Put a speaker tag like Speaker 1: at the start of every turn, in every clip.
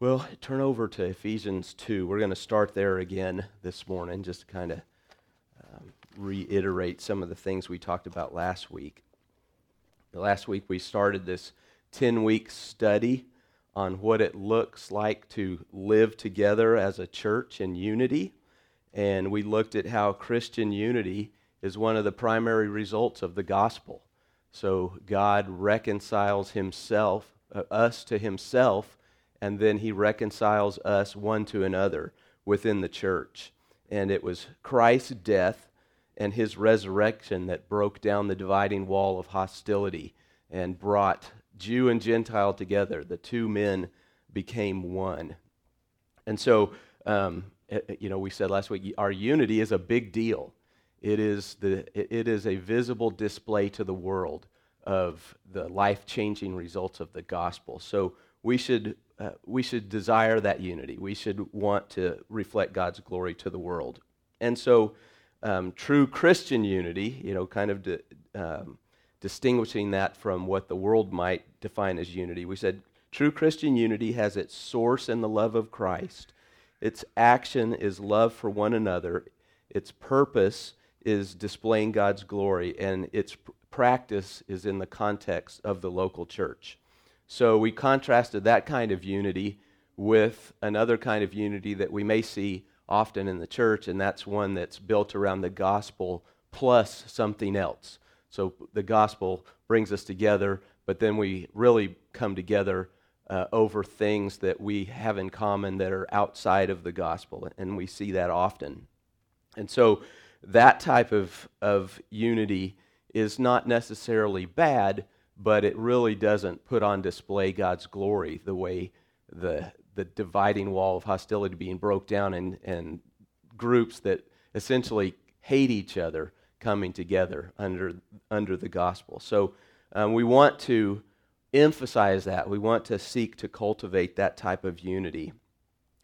Speaker 1: Well, turn over to Ephesians 2. We're going to start there again this morning, just to kind of um, reiterate some of the things we talked about last week. Last week, we started this 10 week study on what it looks like to live together as a church in unity. And we looked at how Christian unity is one of the primary results of the gospel. So God reconciles himself, uh, us to himself and then he reconciles us one to another within the church. And it was Christ's death and his resurrection that broke down the dividing wall of hostility and brought Jew and Gentile together. The two men became one. And so, um, eh, eh, you know, we said last week, our unity is a big deal. It is, the, it is a visible display to the world of the life changing results of the gospel. So we should uh, we should desire that unity. We should want to reflect God's glory to the world. And so, um, true Christian unity, you know, kind of di- um, distinguishing that from what the world might define as unity, we said true Christian unity has its source in the love of Christ. Its action is love for one another. Its purpose is displaying God's glory, and its pr- practice is in the context of the local church. So we contrasted that kind of unity with another kind of unity that we may see often in the church, and that's one that's built around the gospel plus something else. So the gospel brings us together, but then we really come together uh, over things that we have in common that are outside of the gospel, and we see that often. And so that type of, of unity is not necessarily bad, but it really doesn't put on display God's glory the way the, the dividing wall of hostility being broke down and, and groups that essentially hate each other coming together under, under the gospel. So um, we want to emphasize that. We want to seek to cultivate that type of unity.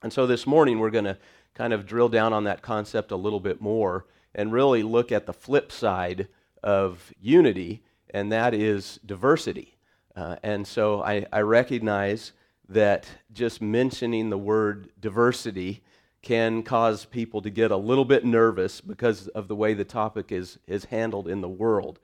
Speaker 1: And so this morning we're going to kind of drill down on that concept a little bit more and really look at the flip side of unity and that is diversity. Uh, and so I, I recognize that just mentioning the word diversity can cause people to get a little bit nervous because of the way the topic is, is handled in the world.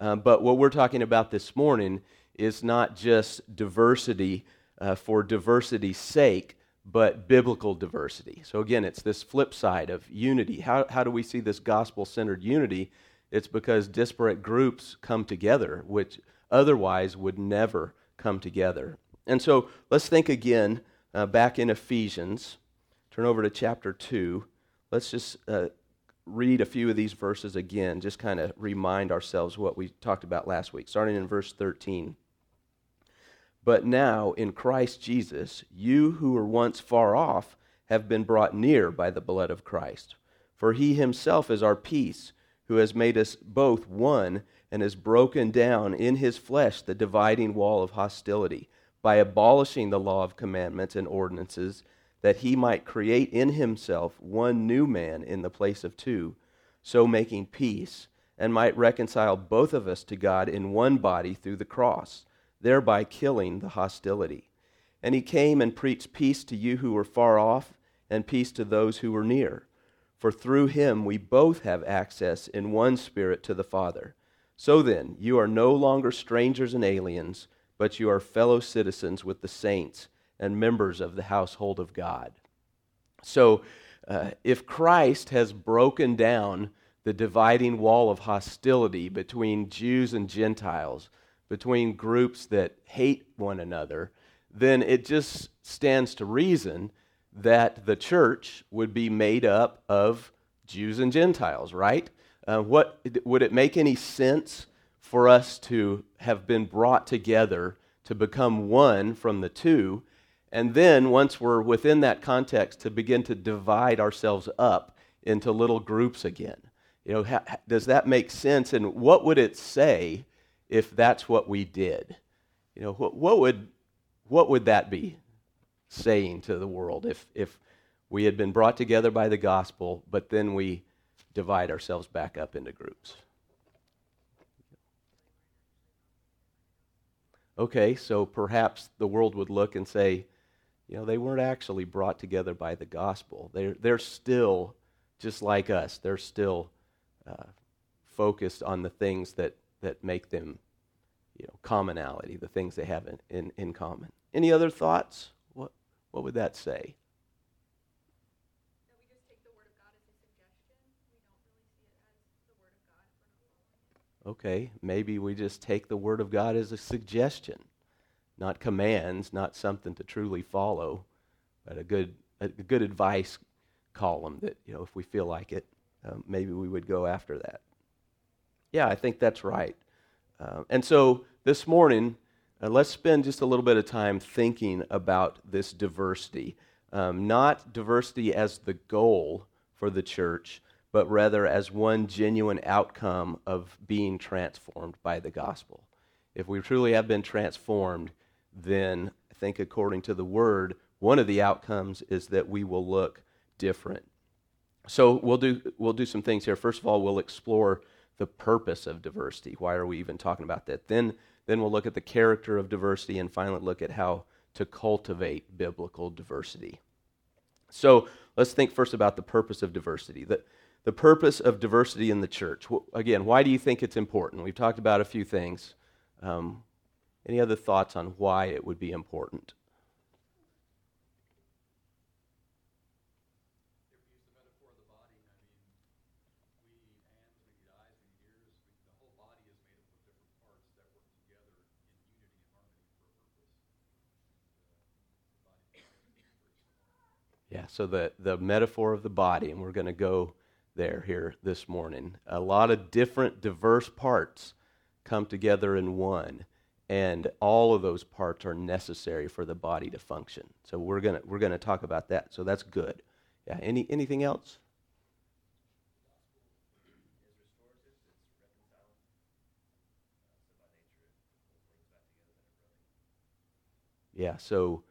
Speaker 1: Um, but what we're talking about this morning is not just diversity uh, for diversity's sake, but biblical diversity. So, again, it's this flip side of unity. How, how do we see this gospel centered unity? It's because disparate groups come together, which otherwise would never come together. And so let's think again uh, back in Ephesians. Turn over to chapter 2. Let's just uh, read a few of these verses again, just kind of remind ourselves what we talked about last week, starting in verse 13. But now, in Christ Jesus, you who were once far off have been brought near by the blood of Christ. For he himself is our peace who has made us both one and has broken down in his flesh the dividing wall of hostility by abolishing the law of commandments and ordinances, that he might create in himself one new man in the place of two, so making peace, and might reconcile both of us to God in one body through the cross, thereby killing the hostility. And he came and preached peace to you who were far off, and peace to those who were near. For through him we both have access in one spirit to the Father. So then, you are no longer strangers and aliens, but you are fellow citizens with the saints and members of the household of God. So, uh, if Christ has broken down the dividing wall of hostility between Jews and Gentiles, between groups that hate one another, then it just stands to reason that the church would be made up of Jews and Gentiles, right? Uh, what would it make any sense for us to have been brought together to become one from the two, and then once we're within that context, to begin to divide ourselves up into little groups again? You know, ha- does that make sense? And what would it say if that's what we did? You know, what, what would what would that be? Saying to the world if, if we had been brought together by the gospel, but then we divide ourselves back up into groups. Okay, so perhaps the world would look and say, you know, they weren't actually brought together by the gospel. They're, they're still just like us. They're still uh, focused on the things that, that make them, you know, commonality, the things they have in, in, in common. Any other thoughts? What, would that say? Okay, maybe we just take the Word of God as a suggestion, not commands, not something to truly follow, but a good, a good advice column that, you know, if we feel like it, um, maybe we would go after that. Yeah, I think that's right. Uh, and so this morning, uh, let's spend just a little bit of time thinking about this diversity. Um, not diversity as the goal for the church, but rather as one genuine outcome of being transformed by the gospel. If we truly have been transformed, then I think according to the word, one of the outcomes is that we will look different. So we'll do we'll do some things here. First of all, we'll explore the purpose of diversity. Why are we even talking about that? Then then we'll look at the character of diversity and finally look at how to cultivate biblical diversity. So let's think first about the purpose of diversity. The, the purpose of diversity in the church. Again, why do you think it's important? We've talked about a few things. Um, any other thoughts on why it would be important? Yeah, so the, the metaphor of the body, and we're going to go there here this morning. A lot of different, diverse parts come together in one, and all of those parts are necessary for the body to function. So we're going to we're to talk about that. So that's good. Yeah, any anything else? Yeah, so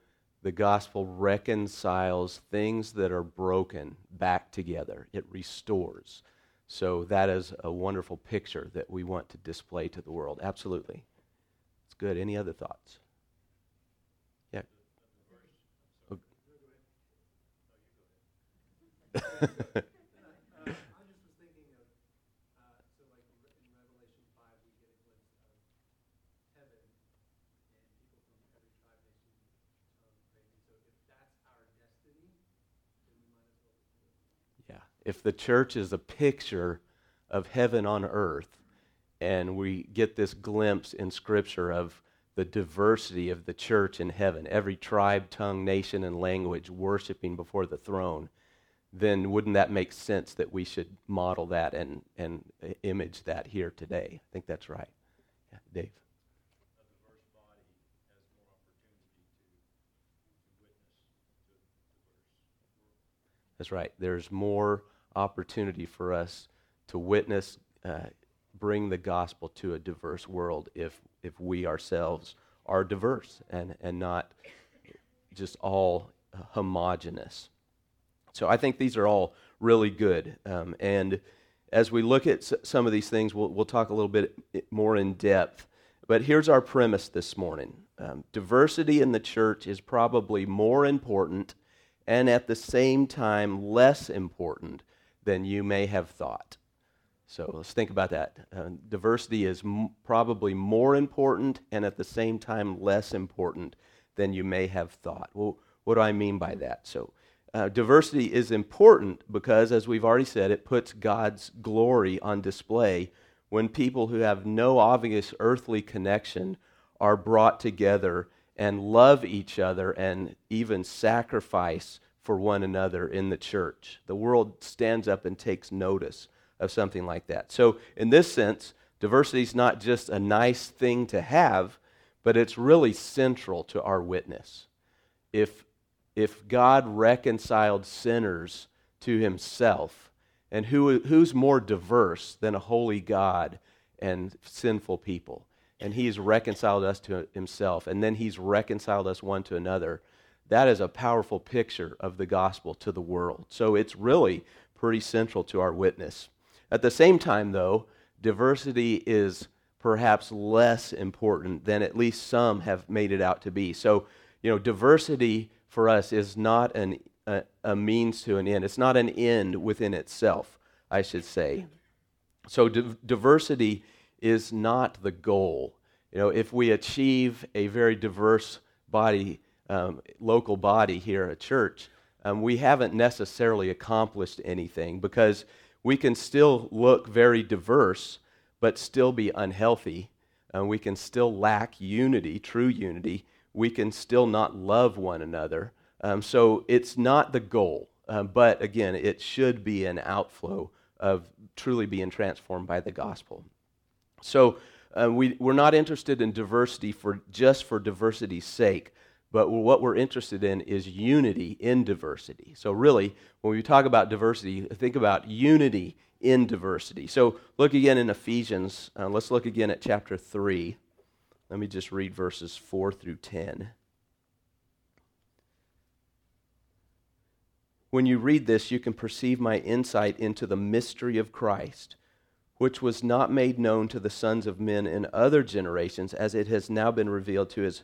Speaker 1: the gospel reconciles things that are broken back together, it restores. So, that is a wonderful picture that we want to display to the world. Absolutely. It's good. Any other thoughts? Yeah. if the church is a picture of heaven on earth, and we get this glimpse in Scripture of the diversity of the church in heaven, every tribe, tongue, nation, and language worshiping before the throne, then wouldn't that make sense that we should model that and, and image that here today? I think that's right. Yeah, Dave. That's right. There's more opportunity for us to witness, uh, bring the gospel to a diverse world if, if we ourselves are diverse and, and not just all homogenous. So I think these are all really good. Um, and as we look at some of these things, we'll, we'll talk a little bit more in depth. But here's our premise this morning um, diversity in the church is probably more important and at the same time less important than you may have thought. So let's think about that. Uh, diversity is m- probably more important and at the same time less important than you may have thought. Well, what do I mean by that? So, uh, diversity is important because, as we've already said, it puts God's glory on display when people who have no obvious earthly connection are brought together and love each other and even sacrifice for one another in the church. The world stands up and takes notice of something like that. So, in this sense, diversity is not just a nice thing to have, but it's really central to our witness. If, if God reconciled sinners to himself, and who, who's more diverse than a holy God and sinful people? And he's reconciled us to himself, and then he's reconciled us one to another that is a powerful picture of the gospel to the world. So it's really pretty central to our witness. At the same time, though, diversity is perhaps less important than at least some have made it out to be. So, you know, diversity for us is not an, a, a means to an end. It's not an end within itself, I should say. So di- diversity is not the goal. You know, if we achieve a very diverse body, um, local body here at church, um, we haven't necessarily accomplished anything because we can still look very diverse but still be unhealthy. Uh, we can still lack unity, true unity. We can still not love one another. Um, so it's not the goal, um, but again, it should be an outflow of truly being transformed by the gospel. So uh, we, we're not interested in diversity for just for diversity's sake, but what we're interested in is unity in diversity. So, really, when we talk about diversity, think about unity in diversity. So, look again in Ephesians. Uh, let's look again at chapter 3. Let me just read verses 4 through 10. When you read this, you can perceive my insight into the mystery of Christ, which was not made known to the sons of men in other generations, as it has now been revealed to his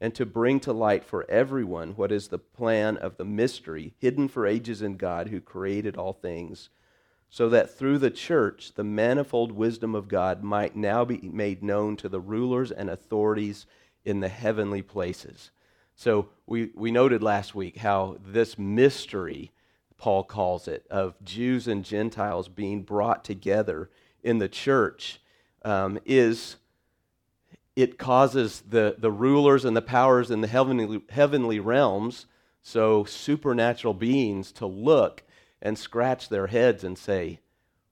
Speaker 1: and to bring to light for everyone what is the plan of the mystery hidden for ages in God who created all things, so that through the church the manifold wisdom of God might now be made known to the rulers and authorities in the heavenly places. So we, we noted last week how this mystery, Paul calls it, of Jews and Gentiles being brought together in the church um, is it causes the, the rulers and the powers in the heavenly, heavenly realms, so supernatural beings, to look and scratch their heads and say,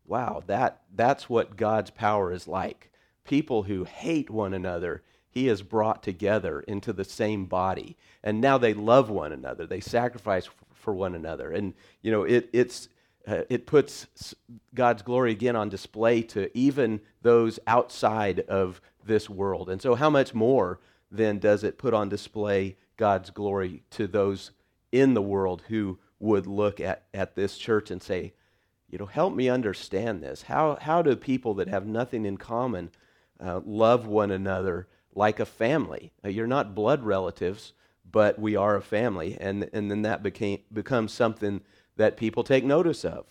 Speaker 1: wow, that, that's what God's power is like. People who hate one another, He has brought together into the same body. And now they love one another, they sacrifice for one another. And, you know, it, it's, uh, it puts God's glory again on display to even those outside of this world. And so, how much more then does it put on display God's glory to those in the world who would look at, at this church and say, you know, help me understand this. How, how do people that have nothing in common uh, love one another like a family? Uh, you're not blood relatives, but we are a family. And, and then that became, becomes something that people take notice of.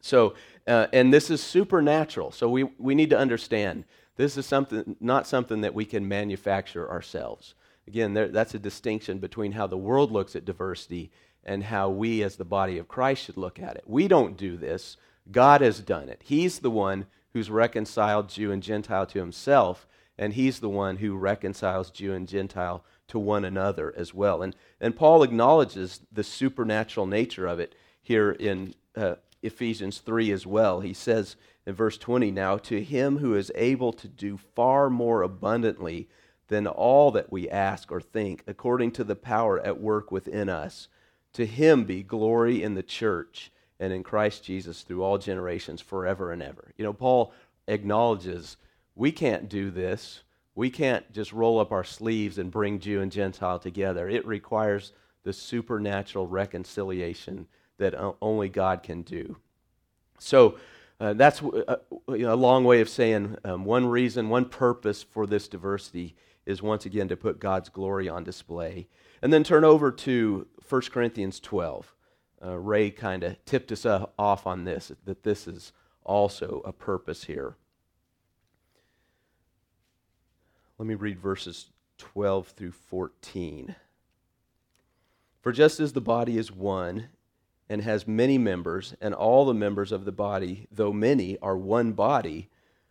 Speaker 1: So, uh, and this is supernatural. So we, we need to understand this is something, not something that we can manufacture ourselves. Again, there, that's a distinction between how the world looks at diversity and how we, as the body of Christ, should look at it. We don't do this, God has done it. He's the one who's reconciled Jew and Gentile to himself, and He's the one who reconciles Jew and Gentile to one another as well. And, and Paul acknowledges the supernatural nature of it here in uh, Ephesians 3 as well. He says, in verse 20 now, to him who is able to do far more abundantly than all that we ask or think, according to the power at work within us. To him be glory in the church and in Christ Jesus through all generations, forever and ever. You know, Paul acknowledges we can't do this. We can't just roll up our sleeves and bring Jew and Gentile together. It requires the supernatural reconciliation that only God can do. So, uh, that's a, a, long way of saying um, one reason, one purpose for this diversity is once again to put God's glory on display. And then turn over to 1 Corinthians 12. Uh, Ray kind of tipped us uh, off on this, that this is also a purpose here. Let me read verses 12 through 14. For just as the body is one and has many members, and all the members of the body, though many, are one body,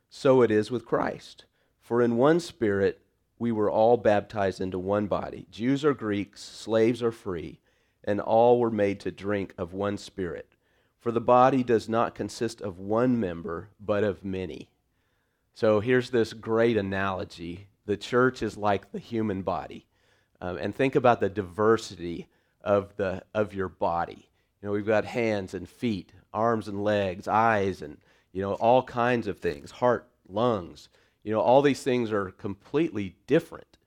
Speaker 1: so it is with Christ. For in one spirit we were all baptized into one body Jews or Greeks, slaves or free, and all were made to drink of one spirit. For the body does not consist of one member, but of many. So here's this great analogy the church is like the human body. Um, and think about the diversity of, the, of your body You know, we've got hands and feet, arms and legs, eyes, and, you know, all kinds of things, heart, lungs. You know, all these things are completely different.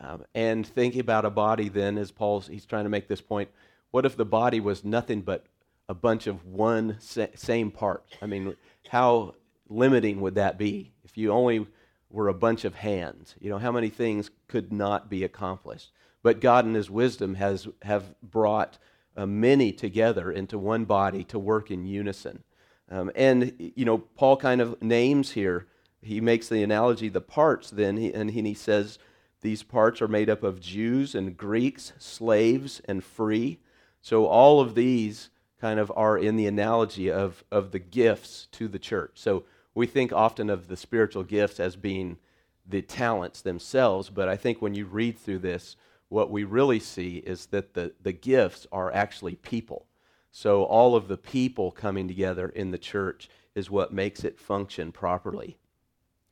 Speaker 1: Um, and thinking about a body then, as Paul's, he's trying to make this point, what if the body was nothing but a bunch of one sa- same part? I mean, how limiting would that be if you only were a bunch of hands? You know, how many things could not be accomplished? But God, in His wisdom, has have brought uh, many together into one body to work in unison. Um, and you know, Paul kind of names here. He makes the analogy the parts. Then, he, and he says these parts are made up of Jews and Greeks, slaves and free. So all of these kind of are in the analogy of, of the gifts to the church. So we think often of the spiritual gifts as being the talents themselves, but I think when you read through this, what we really see is that the, the gifts are actually people. So all of the people coming together in the church is what makes it function properly.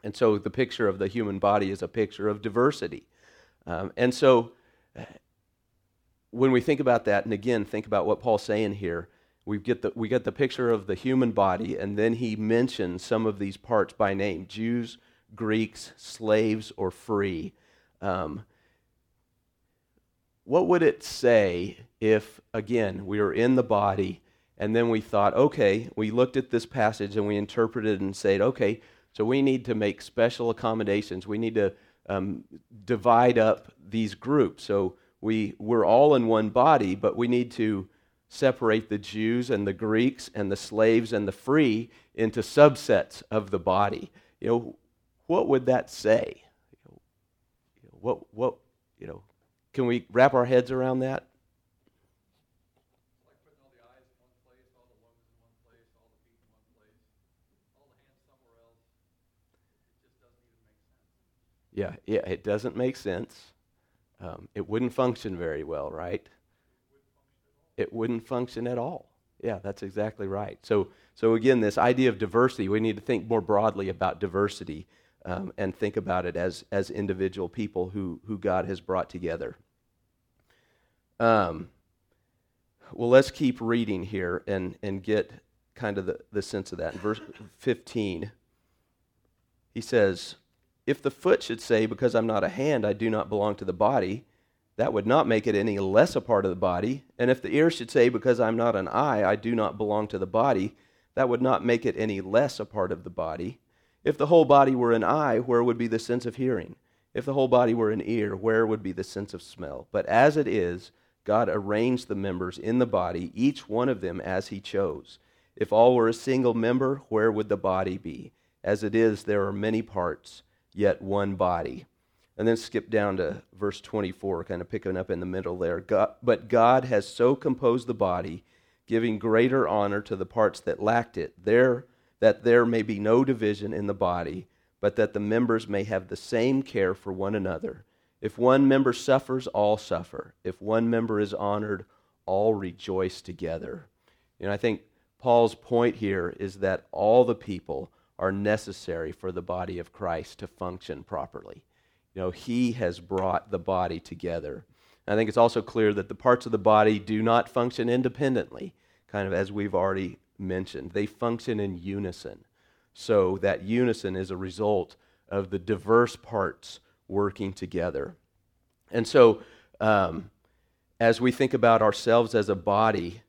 Speaker 1: And so the picture of the human body is a picture of diversity. Um, and so when we think about that, and again, think about what Paul's saying here, we get, the, we get the picture of the human body, and then he mentions some of these parts by name Jews, Greeks, slaves, or free. Um, what would it say if, again, we were in the body and then we thought, okay, we looked at this passage and we interpreted and said, okay, so we need to make special accommodations. We need to um, divide up these groups. So we, we're all in one body, but we need to separate the Jews and the Greeks and the slaves and the free into subsets of the body. You know, what would that say? What, what, you know, can we wrap our heads around that? Yeah, yeah, it doesn't make sense. Um, it wouldn't function very well, right? It wouldn't function at all. Yeah, that's exactly right. So, so again, this idea of diversity, we need to think more broadly about diversity um, and think about it as, as individual people who, who God has brought together. Um, well, let's keep reading here and, and get kind of the, the sense of that. In verse 15, he says, if the foot should say, Because I'm not a hand, I do not belong to the body, that would not make it any less a part of the body. And if the ear should say, Because I'm not an eye, I do not belong to the body, that would not make it any less a part of the body. If the whole body were an eye, where would be the sense of hearing? If the whole body were an ear, where would be the sense of smell? But as it is, God arranged the members in the body, each one of them as he chose. If all were a single member, where would the body be? As it is, there are many parts yet one body. And then skip down to verse 24, kind of picking up in the middle there. God, but God has so composed the body, giving greater honor to the parts that lacked it, there that there may be no division in the body, but that the members may have the same care for one another. If one member suffers, all suffer. If one member is honored, all rejoice together. You know, I think Paul's point here is that all the people are necessary for the body of Christ to function properly. You know, he has brought the body together. I think it's also clear that the parts of the body do not function independently, kind of as we've already mentioned. They function in unison. So that unison is a result of the diverse parts working together. And so, um, as we think about ourselves as a body,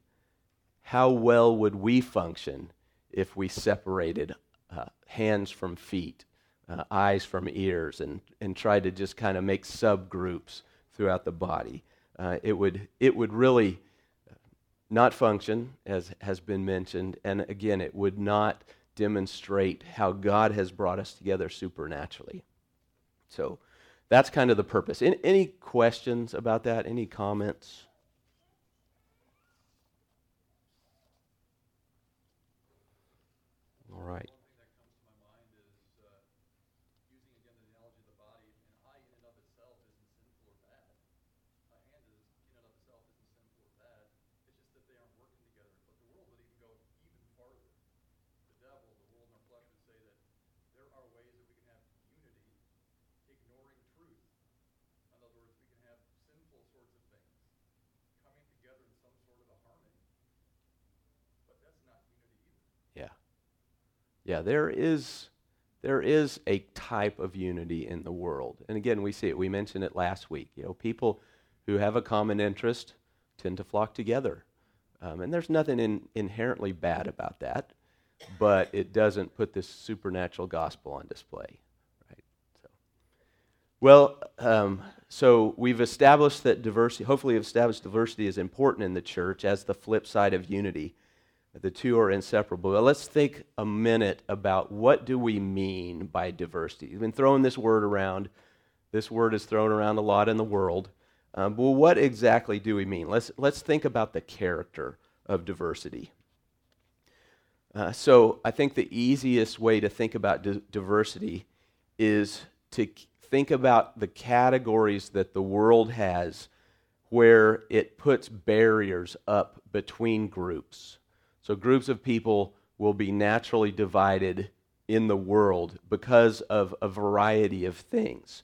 Speaker 1: how well would we function if we separated uh, hands from feet, uh, eyes from ears, and, and try to just kind of make subgroups throughout the body. Uh, it, would, it would really not function, as has been mentioned, and again, it would not demonstrate how God has brought us together supernaturally. So that's kind of the purpose. Any, questions about that? Any comments? All right. Yeah, there is there is a type of unity in the world. And again, we see it. We mentioned it last week. You know, people who have a common interest tend to flock together. Um, and there's nothing in, inherently bad about that, but it doesn't put this supernatural gospel on display. Right? So, well, um, so we've established that diversity, hopefully, established diversity is important in the church as the flip side of unity. The two are inseparable. But let's think a minute about what do we mean by diversity. We've been throwing this word around. This word is thrown around a lot in the world. Um, well, what exactly do we mean? Let's, let's think about the character of diversity. Uh, so, I think the easiest way to think about di- diversity is to think about the categories that the world has where it puts barriers up between groups. So, groups of people will be naturally divided in the world because of a variety of things.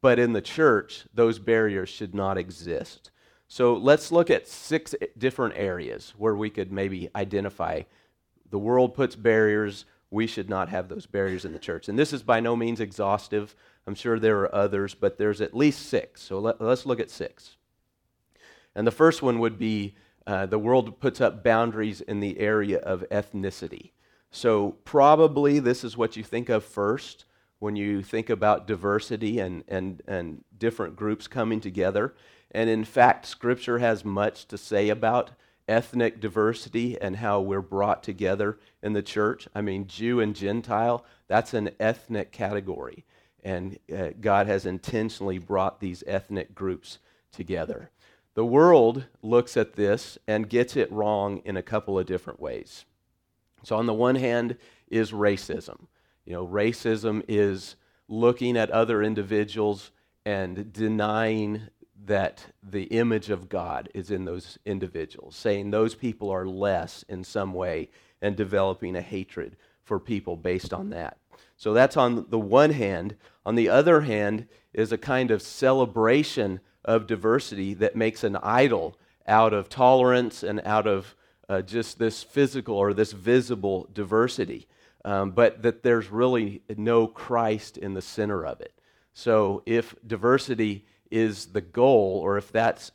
Speaker 1: But in the church, those barriers should not exist. So let's look at six different areas where we could maybe identify the world puts barriers. We should not have those barriers in the church. And this is by no means exhaustive. I'm sure there are others, but there's at least six. So let, us look at six. And the first one would be uh, the world puts up boundaries in the area of ethnicity. So probably this is what you think of first when you think about diversity and, and, and different groups coming together. And in fact, Scripture has much to say about ethnic diversity and how we're brought together in the church. I mean, Jew and Gentile, that's an ethnic category. And uh, God has intentionally brought these ethnic groups together. The world looks at this and gets it wrong in a couple of different ways. So, on the one hand, is racism. You know, racism is looking at other individuals and denying that the image of God is in those individuals, saying those people are less in some way and developing a hatred for people based on that. So that's on the one hand. On the other hand, is a kind of celebration of diversity that makes an idol out of tolerance and out of uh, just this physical or this visible diversity um, but that there's really no Christ in the center of it. So if diversity is the goal, or if that's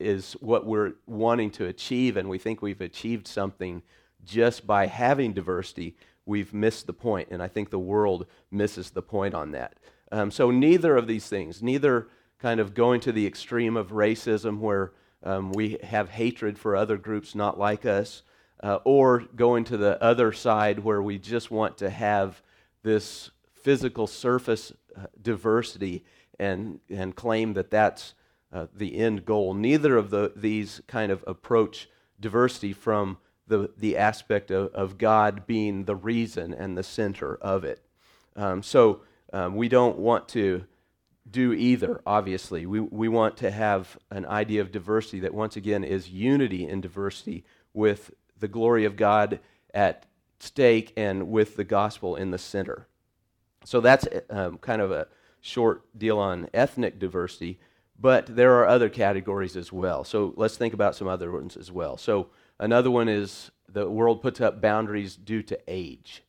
Speaker 1: is what we're wanting to achieve, and we think we've achieved something just by having diversity, we've missed the point, and I think the world misses the point on that. Um, so neither of these things, neither kind of going to the extreme of racism where um, we have hatred for other groups not like us, uh, or going to the other side where we just want to have this physical surface uh, diversity and, and claim that that's uh, the end goal. Neither of the, these kind of approach diversity from the, the aspect of, of God being the reason and the center of it. Um, so um, we don't want to do either, obviously. We, we want to have an idea of diversity that, once again, is unity in diversity with the glory of God at stake and with the gospel in the center. So that's um, kind of a short deal on ethnic diversity, but there are other categories as well. So let's think about some other ones as well. So another one is the world puts up boundaries due to age.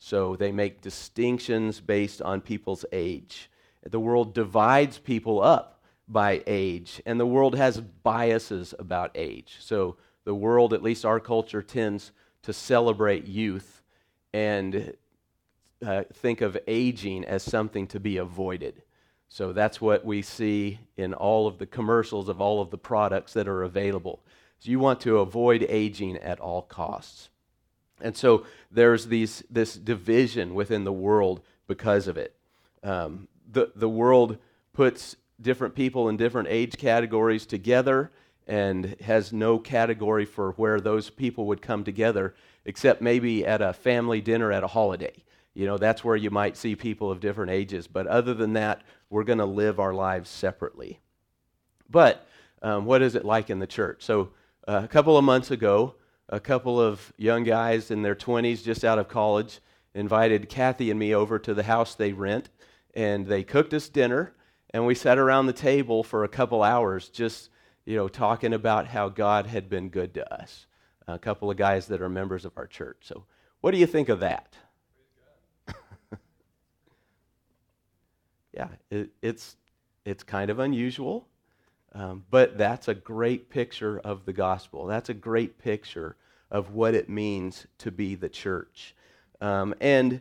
Speaker 1: So they make distinctions based on people's age. The world divides people up by age, and the world has biases about age. So the world, at least our culture, tends to celebrate youth and uh, think of aging as something to be avoided. So that's what we see in all of the commercials of all of the products that are available. So you want to avoid aging at all costs. And so there's these, this division within the world because of it. Um, the, the world puts different people in different age categories together and has no category for where those people would come together except maybe at a family dinner at a holiday. You know, that's where you might see people of different ages. But other than that, we're going to live our lives separately. But um, what is it like in the church? So, uh, a couple of months ago, a couple of young guys in their 20s, just out of college, invited Kathy and me over to the house they rent, and they cooked us dinner, and we sat around the table for a couple hours just you know, talking about how God had been good to us. A couple of guys that are members of our church. So What do you think of that? yeah, it, it's, it's kind of unusual, um, but that's a great picture of the gospel. That's a great picture of what it means to be the church. Um, and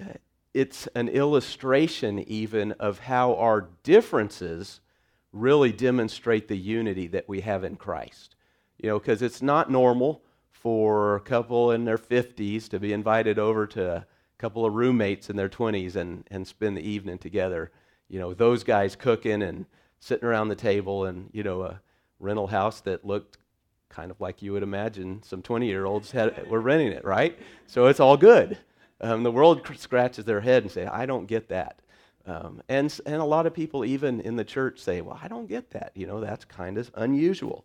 Speaker 1: uh, it's an illustration, even, of how our differences really demonstrate the unity that we have in Christ. You know, because it's not normal for a couple in their 50s to be invited over to a couple of roommates in their 20s and, and spend the evening together. You know, those guys cooking and sitting around the table in, you know, a rental house that looked kind of like you would imagine some 20 year olds were renting it, right? So it's all good. Um, the world scratches their head and say, I don't get that. Um, and, and a lot of people, even in the church, say, Well, I don't get that. You know, that's kind of unusual.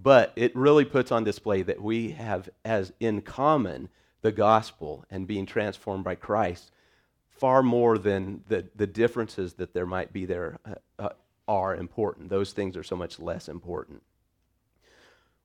Speaker 1: But it really puts on display that we have as in common the gospel and being transformed by Christ far more than the, the differences that there might be there uh, uh, are important. Those things are so much less important.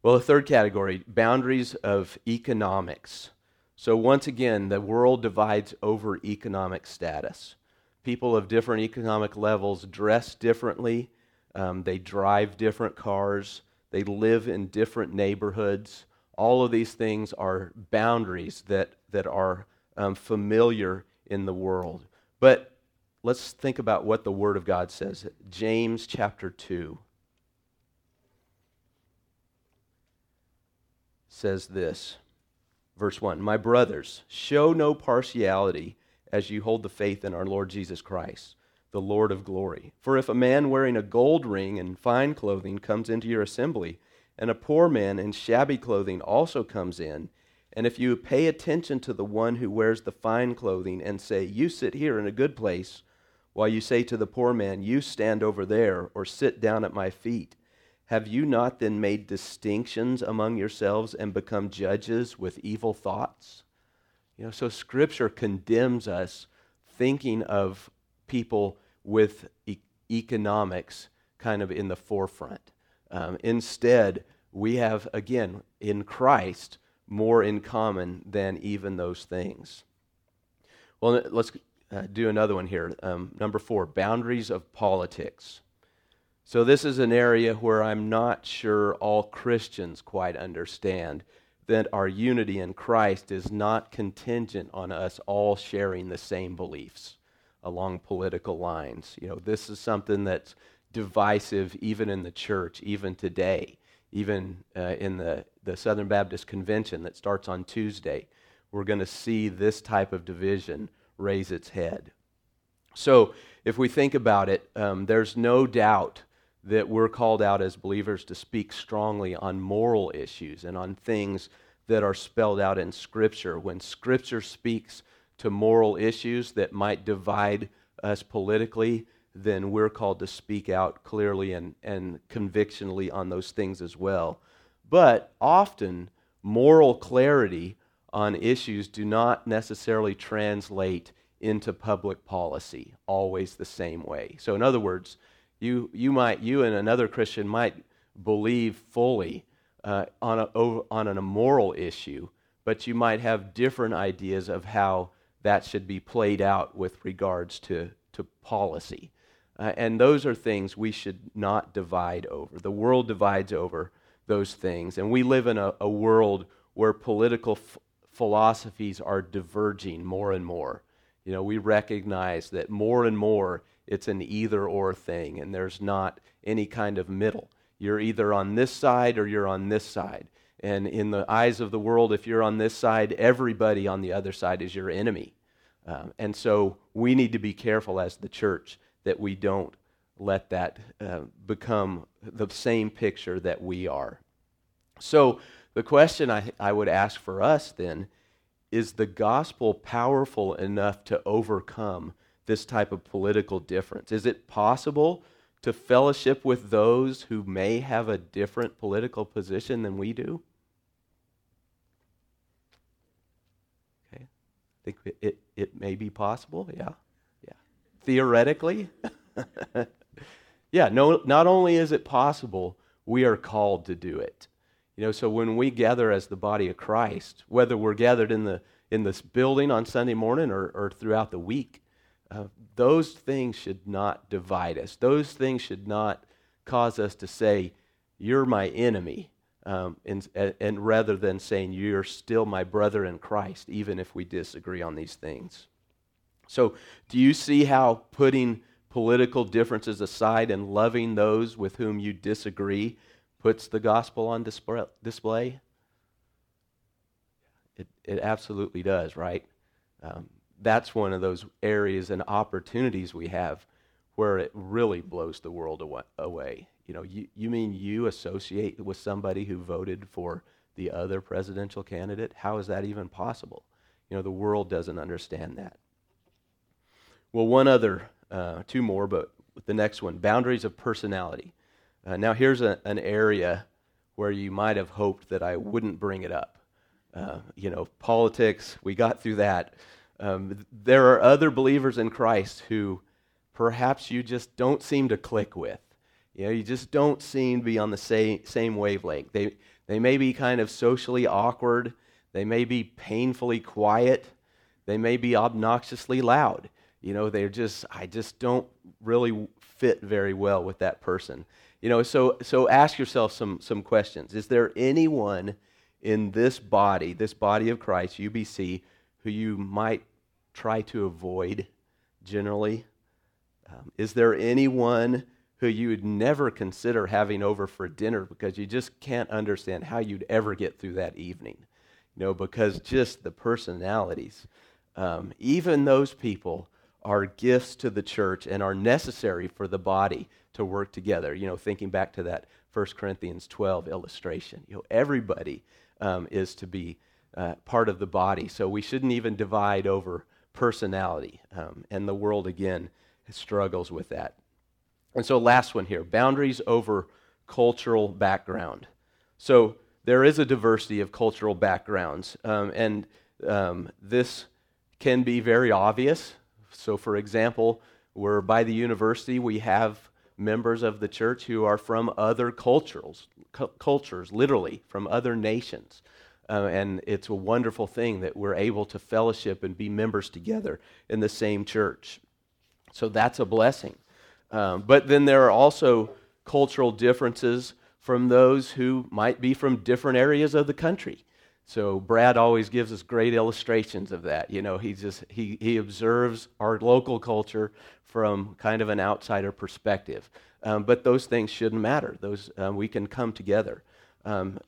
Speaker 1: Well, the third category boundaries of economics. So, once again, the world divides over economic status. People of different economic levels dress differently, um, they drive different cars, they live in different neighborhoods. All of these things are boundaries that, that are um, familiar in the world. But let's think about what the Word of God says. James chapter 2 says this. Verse 1 My brothers, show no partiality as you hold the faith in our Lord Jesus Christ the Lord of glory. For if a man wearing a gold ring and fine clothing comes into your assembly, and a poor man in shabby clothing also comes in, and if you pay attention to the one who wears the fine clothing and say, You sit here in a good place, while you say to the poor man, You stand over there, or sit down at my feet, have you not then made distinctions among yourselves and become judges with evil thoughts? You know, so Scripture condemns us thinking of people with e- economics kind of in the forefront. Um, instead, we have, again, in Christ, more in common than even those things. Well, let's uh, do another one here. Um, number four boundaries of politics. So, this is an area where I'm not sure all Christians quite understand that our unity in Christ is not contingent on us all sharing the same beliefs along political lines. You know, this is something that's divisive even in the church, even today, even uh, in the, the Southern Baptist Convention that starts on Tuesday. We're going to see this type of division raise its head. So, if we think about it, um, there's no doubt that we're called out as believers to speak strongly on moral issues and on things that are spelled out in Scripture. When Scripture speaks to moral issues that might divide us politically, then we're called to speak out clearly and, and convictionally on those things as well. But often, moral clarity on issues do not necessarily translate into public policy always the same way. So, in other words, you, you might you and another Christian might believe fully uh, on, a, on an immoral issue, but you might have different ideas of how that should be played out with regards to, to policy. Uh, and those are things we should not divide over. The world divides over those things. And we live in a, a world where political f- philosophies are diverging more and more. You know, we recognize that more and more it's an either or thing, and there's not any kind of middle. You're either on this side or you're on this side. And in the eyes of the world, if you're on this side, everybody on the other side is your enemy. Um, and so we need to be careful as the church that we don't let that uh, become the same picture that we are. So the question I, I would ask for us then is the gospel powerful enough to overcome this type of political difference? Is it possible to fellowship with those who may have a different political position than we do? Okay. I think it, it may be possible. Yeah. Yeah. Theoretically. yeah, no not only is it possible, we are called to do it. You know, so when we gather as the body of Christ, whether we're gathered in the in this building on Sunday morning or, or throughout the week. Uh, those things should not divide us. Those things should not cause us to say, You're my enemy, um, and, and rather than saying, You're still my brother in Christ, even if we disagree on these things. So, do you see how putting political differences aside and loving those with whom you disagree puts the gospel on display? It, it absolutely does, right? Um, that's one of those areas and opportunities we have where it really blows the world away. You know, you, you mean you associate with somebody who voted for the other presidential candidate? How is that even possible? You know, the world doesn't understand that. Well, one other, uh, two more, but the next one boundaries of personality. Uh, now, here's a, an area where you might have hoped that I wouldn't bring it up. Uh, you know, politics, we got through that. Um, there are other believers in Christ who perhaps you just don't seem to click with. You know, you just don't seem to be on the same, same wavelength. They, they may be kind of socially awkward. They may be painfully quiet. They may be obnoxiously loud. You know, they're just, I just don't really fit very well with that person. You know, so, so ask yourself some, some questions. Is there anyone in this body, this body of Christ, UBC, who you might try to avoid generally? Um, is there anyone who you would never consider having over for dinner because you just can't understand how you'd ever get through that evening? You know, because just the personalities, um, even those people are gifts to the church and are necessary for the body to work together. You know, thinking back to that 1 Corinthians 12 illustration, you know, everybody um, is to be uh, part of the body. So we shouldn't even divide over personality. Um, and the world, again, struggles with that. And so, last one here boundaries over cultural background. So, there is a diversity of cultural backgrounds, um, and um, this can be very obvious. So, for example, we're by the university, we have members of the church who are from other cultures, cu- cultures, literally from other nations. Uh, and it's a wonderful thing that we're able to fellowship and be members together in the same church. So that's a blessing. Um, but then there are also cultural differences from those who might be from different areas of the country. So Brad always gives us great illustrations of that. You know, he just he he observes our local culture from kind of an outsider perspective. Um, but those things shouldn't matter. Those um, we can come together. Um,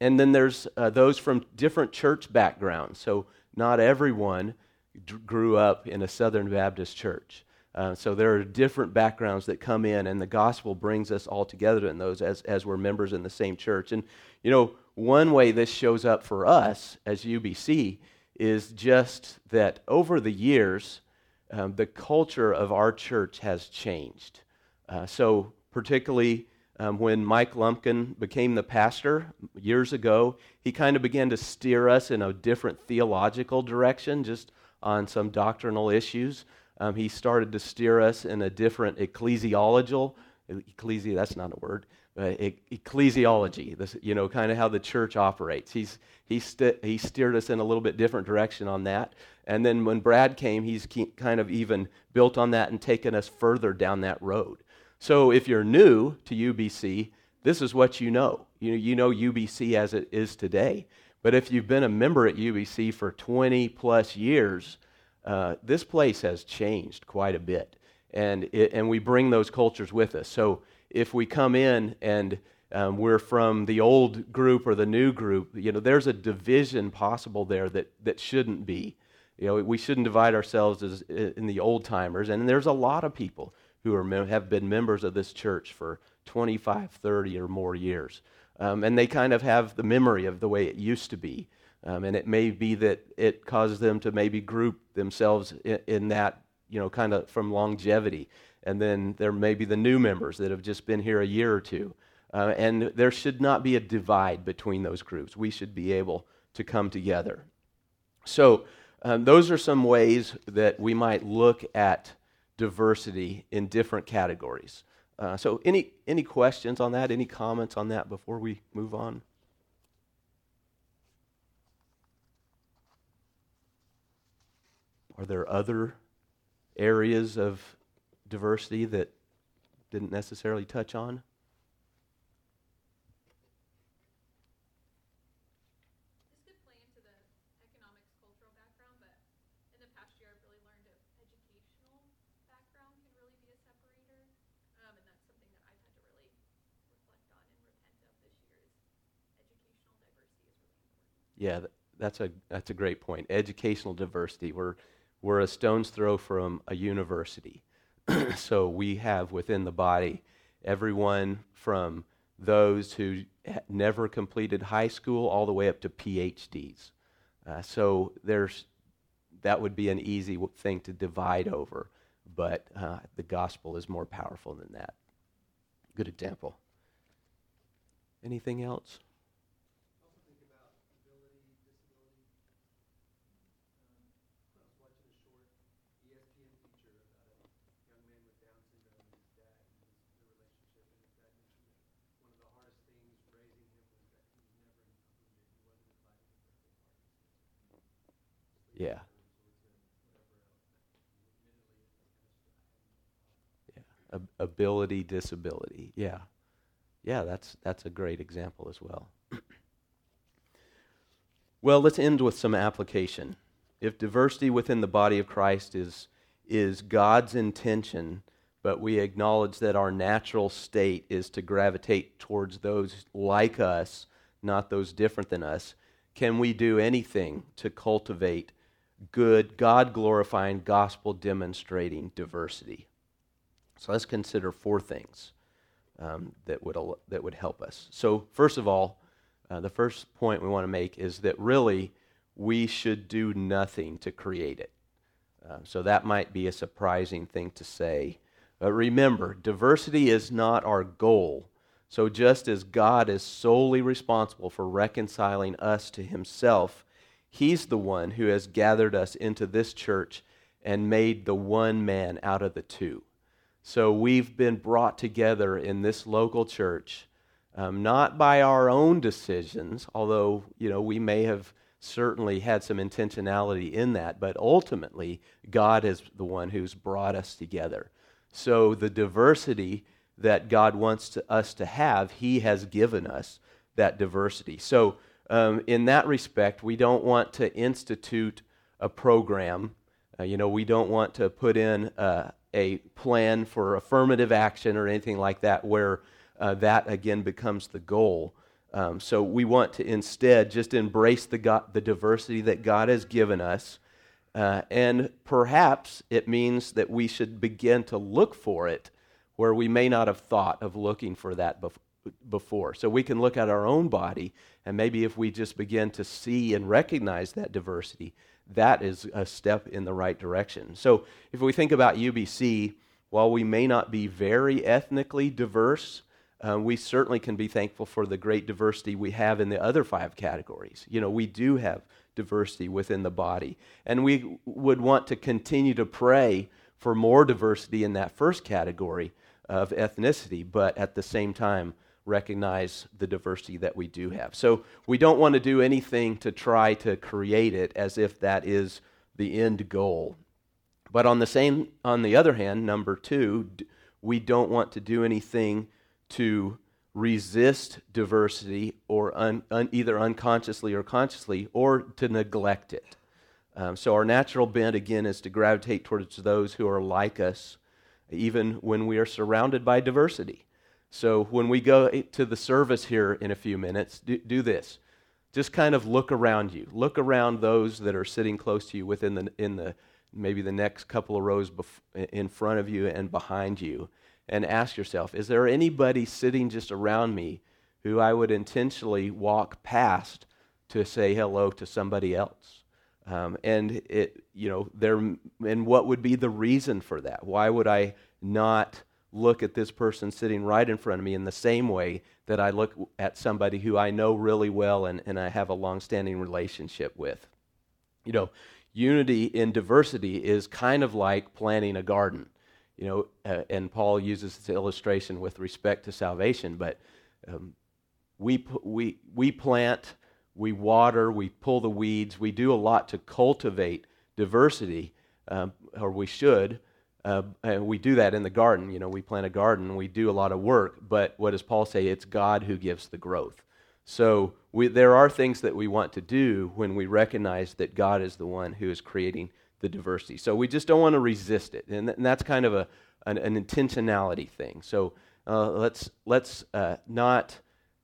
Speaker 1: and then there's uh, those from different church backgrounds. So not everyone d- grew up in a Southern Baptist church. Uh, so there are different backgrounds that come in, and the gospel brings us all together in those as, as we're members in the same church. And, you know, one way this shows up for us as UBC is just that over the years, um, the culture of our church has changed. Uh, so, particularly um, when Mike Lumpkin became the pastor years ago, he kind of began to steer us in a different theological direction, just on some doctrinal issues. Um, he started to steer us in a different ecclesiological, ecclesi, that's not a word, uh, ecclesiology, this, you know, kind of how the church operates. He's, he, st- he steered us in a little bit different direction on that. And then when Brad came, he's kind of even built on that and taken us further down that road. So if you're new to UBC, this is what you know. You, you know UBC as it is today. But if you've been a member at UBC for 20 plus years, uh, this place has changed quite a bit. And, it, and we bring those cultures with us. So if we come in and um, we're from the old group or the new group, you know, there's a division possible there that, that shouldn't be. You know, we shouldn't divide ourselves as in the old timers. And there's a lot of people who are, have been members of this church for 25, 30, or more years. Um, and they kind of have the memory of the way it used to be. Um, and it may be that it causes them to maybe group themselves in, in that, you know, kind of from longevity. And then there may be the new members that have just been here a year or two. Uh, and there should not be a divide between those groups. We should be able to come together. So, um, those are some ways that we might look at diversity in different categories. Uh, so, any, any questions on that? Any comments on that before we move on? are there other areas of diversity that didn't necessarily touch on? Yeah, that's a that's a great point. Educational diversity. We're we're a stone's throw from a university, so we have within the body everyone from those who never completed high school all the way up to PhDs. Uh, so there's that would be an easy thing to divide over, but uh, the gospel is more powerful than that. Good example. Anything else? Yeah. Yeah. Ability, disability. Yeah. Yeah, that's that's a great example as well. well, let's end with some application. If diversity within the body of Christ is is God's intention, but we acknowledge that our natural state is to gravitate towards those like us, not those different than us, can we do anything to cultivate good, God glorifying, gospel demonstrating diversity. So let's consider four things um, that, would, that would help us. So, first of all, uh, the first point we want to make is that really we should do nothing to create it. Uh, so, that might be a surprising thing to say. But remember, diversity is not our goal. So, just as God is solely responsible for reconciling us to himself, He's the one who has gathered us into this church and made the one man out of the two. So we've been brought together in this local church, um, not by our own decisions, although you know we may have certainly had some intentionality in that, but ultimately God is the one who's brought us together. So the diversity that God wants to, us to have, He has given us that diversity. So um, in that respect, we don't want to institute a program. Uh, you know, we don't want to put in uh, a plan for affirmative action or anything like that where uh, that again becomes the goal. Um, so we want to instead just embrace the, God, the diversity that God has given us. Uh, and perhaps it means that we should begin to look for it where we may not have thought of looking for that bef- before. So we can look at our own body, and maybe if we just begin to see and recognize that diversity, that is a step in the right direction. So if we think about UBC, while we may not be very ethnically diverse, uh, we certainly can be thankful for the great diversity we have in the other five categories. You know, we do have diversity within the body. And we would want to continue to pray for more diversity in that first category of ethnicity, but at the same time, recognize the diversity that we do have. So we don't want to do anything to try to create it as if that is the end goal. But on the same on the other hand, number 2, we don't want to do anything to resist diversity or un, un, either unconsciously or consciously or to neglect it. Um, so our natural bent again is to gravitate towards those who are like us even when we are surrounded by diversity. So when we go to the service here in a few minutes, do, do this. Just kind of look around you. Look around those that are sitting close to you within the, in the maybe the next couple of rows bef- in front of you and behind you and ask yourself, is there anybody sitting just around me who I would intentionally walk past to say hello to somebody else? Um, and it, you know, there, and what would be the reason for that? Why would I not look at this person sitting right in front of me in the same way that I look at somebody who I know really well and, and I have a long-standing relationship with. You know, unity in diversity is kind of like planting a garden. You know, uh, and Paul uses this illustration with respect to salvation, but um, we, we, we plant, we water, we pull the weeds, we do a lot to cultivate diversity, um, or we should. Uh, and we do that in the garden. You know, we plant a garden, we do a lot of work, but what does Paul say? It's God who gives the growth. So we, there are things that we want to do when we recognize that God is the one who is creating the diversity. So we just don't want to resist it, and, th- and that's kind of a, an, an intentionality thing. So uh, let's let's uh, not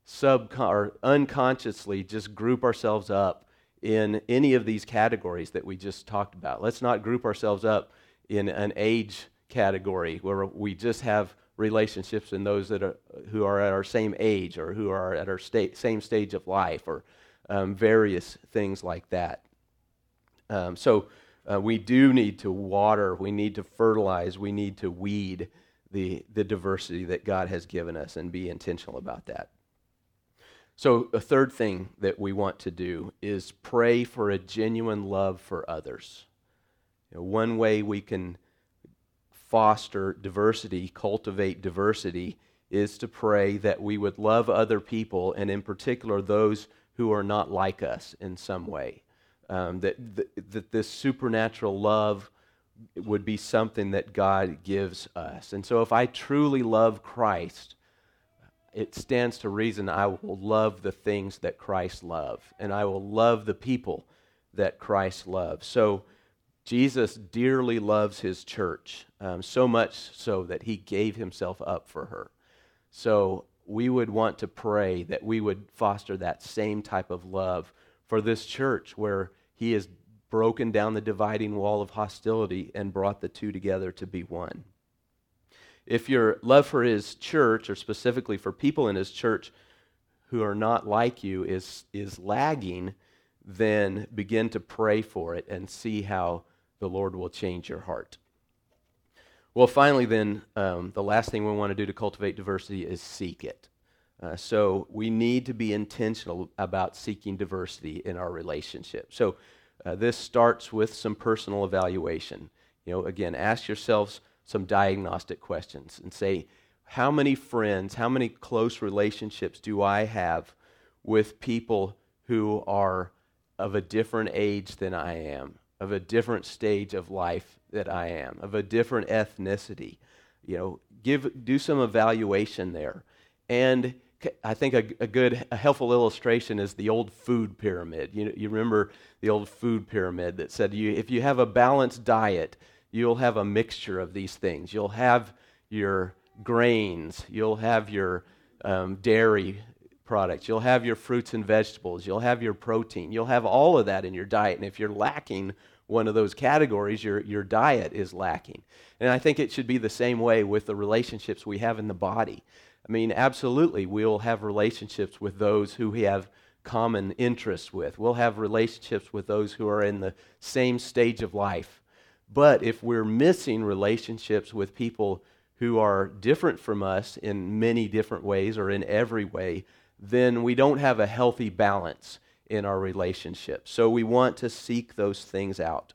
Speaker 1: sub or unconsciously just group ourselves up in any of these categories that we just talked about. Let's not group ourselves up in an age category where we just have relationships in those that are, who are at our same age or who are at our sta- same stage of life or um, various things like that. Um, so uh, we do need to water, we need to fertilize, we need to weed the, the diversity that God has given us and be intentional about that. So, a third thing that we want to do is pray for a genuine love for others. You know, one way we can foster diversity, cultivate diversity, is to pray that we would love other people, and in particular, those who are not like us in some way. Um, that, that, this supernatural love would be something that God gives us. And so, if I truly love Christ, it stands to reason I will love the things that Christ loved, and I will love the people that Christ loves. So, Jesus dearly loves his church, um, so much so that he gave himself up for her. So, we would want to pray that we would foster that same type of love for this church where he has broken down the dividing wall of hostility and brought the two together to be one. If your love for his church, or specifically for people in his church who are not like you, is, is lagging, then begin to pray for it and see how the Lord will change your heart. Well, finally, then, um, the last thing we want to do to cultivate diversity is seek it. Uh, so we need to be intentional about seeking diversity in our relationship. So uh, this starts with some personal evaluation. You know, again, ask yourselves some diagnostic questions and say, how many friends, how many close relationships do I have with people who are of a different age than I am, of a different stage of life that I am, of a different ethnicity? You know, give do some evaluation there. And I think a, a, good, a helpful illustration is the old food pyramid. You, you remember the old food pyramid that said you, if you have a balanced diet, you'll have a mixture of these things. You'll have your grains, you'll have your um, dairy products, you'll have your fruits and vegetables, you'll have your protein, you'll have all of that in your diet. And if you're lacking one of those categories, your, your diet is lacking. And I think it should be the same way with the relationships we have in the body. I mean, absolutely, we'll have relationships with those who we have common interests with. We'll have relationships with those who are in the same stage of life. But if we're missing relationships with people who are different from us in many different ways or in every way, then we don't have a healthy balance in our relationship. So we want to seek those things out.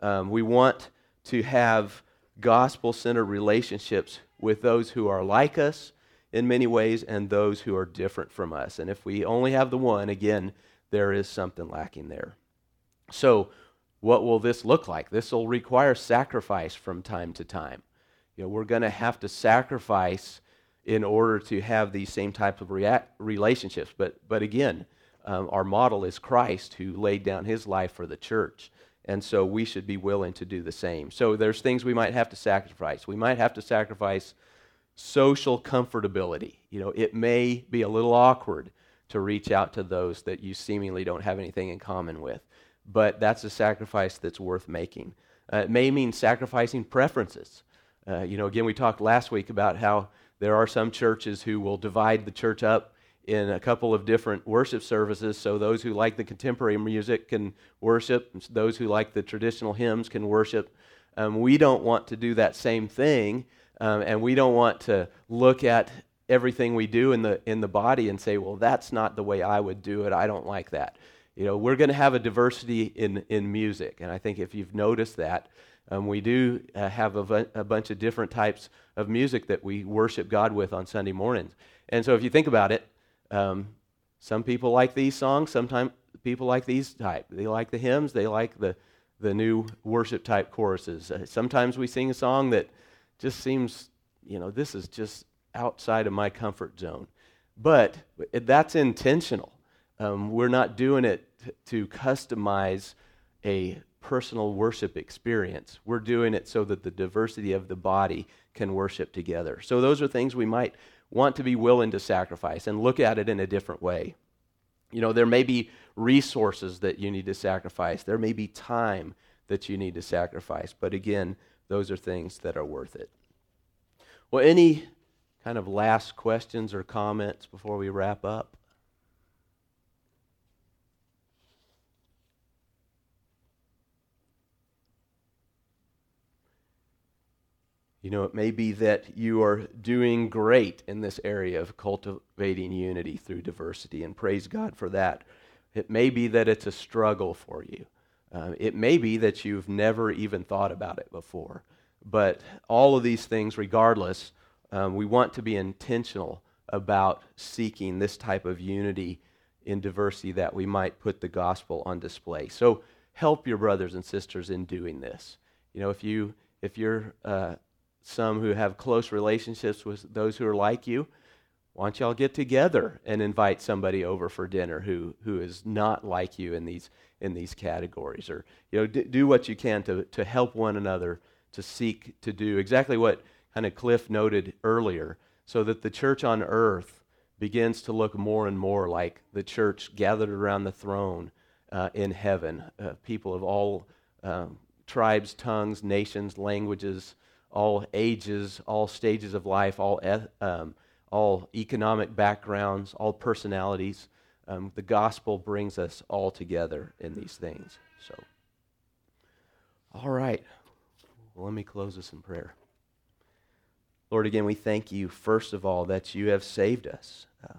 Speaker 1: Um, we want to have gospel centered relationships with those who are like us in many ways and those who are different from us. And if we only have the one, again, there is something lacking there. So, what will this look like? This will require sacrifice from time to time. You know, we're going to have to sacrifice in order to have these same types of relationships. But, but again, um, our model is Christ who laid down his life for the church. And so we should be willing to do the same. So there's things we might have to sacrifice. We might have to sacrifice social comfortability. You know, it may be a little awkward to reach out to those that you seemingly don't have anything in common with, but that's a sacrifice that's worth making. Uh, it may mean sacrificing preferences. Uh, you know, again, we talked last week about how there are some churches who will divide the church up in a couple of different worship services. So those who like the contemporary music can worship, those who like the traditional hymns can worship. Um, we don't want to do that same thing. Um, and we don't want to look at everything we do in the, in the body and say, well, that's not the way I would do it. I don't like that. You know, we're going to have a diversity in, in music. And I think if you've noticed that, um, we do uh, have a, a bunch of different types of music that we worship God with on Sunday mornings. And so if you think about it, um, some people like these songs, sometimes people like these type. They like the hymns, they like the the new worship type choruses. Uh, sometimes we sing a song that just seems, you know, this is just outside of my comfort zone. But that's intentional. Um, we're not doing it t- to customize a personal worship experience. We're doing it so that the diversity of the body can worship together. So, those are things we might want to be willing to sacrifice and look at it in a different way. You know, there may be resources that you need to sacrifice, there may be time that you need to sacrifice. But again, those are things that are worth it. Well, any kind of last questions or comments before we wrap up? You know, it may be that you are doing great in this area of cultivating unity through diversity, and praise God for that. It may be that it's a struggle for you. Uh, it may be that you've never even thought about it before. But all of these things, regardless, um, we want to be intentional about seeking this type of unity in diversity that we might put the gospel on display. So help your brothers and sisters in doing this. You know, if you if you're uh, some who have close relationships with those who are like you, why don't y'all get together and invite somebody over for dinner who, who is not like you in these, in these categories? Or you know, d- do what you can to, to help one another to seek to do exactly what kind of Cliff noted earlier, so that the church on earth begins to look more and more like the church gathered around the throne uh, in heaven. Uh, people of all um, tribes, tongues, nations, languages, all ages, all stages of life, all, um, all economic backgrounds, all personalities. Um, the gospel brings us all together in these things. So, all right. Well, let me close this in prayer. Lord, again, we thank you, first of all, that you have saved us. Uh,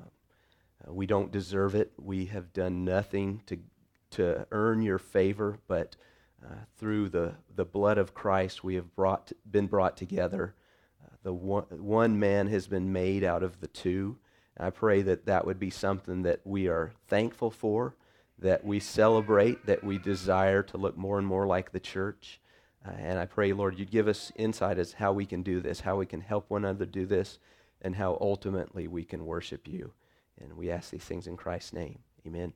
Speaker 1: we don't deserve it. We have done nothing to, to earn your favor, but uh, through the, the blood of Christ, we have brought, been brought together. Uh, the one, one man has been made out of the two. I pray that that would be something that we are thankful for, that we celebrate, that we desire to look more and more like the church. Uh, and I pray, Lord, you'd give us insight as how we can do this, how we can help one another do this, and how ultimately we can worship you. And we ask these things in Christ's name. Amen.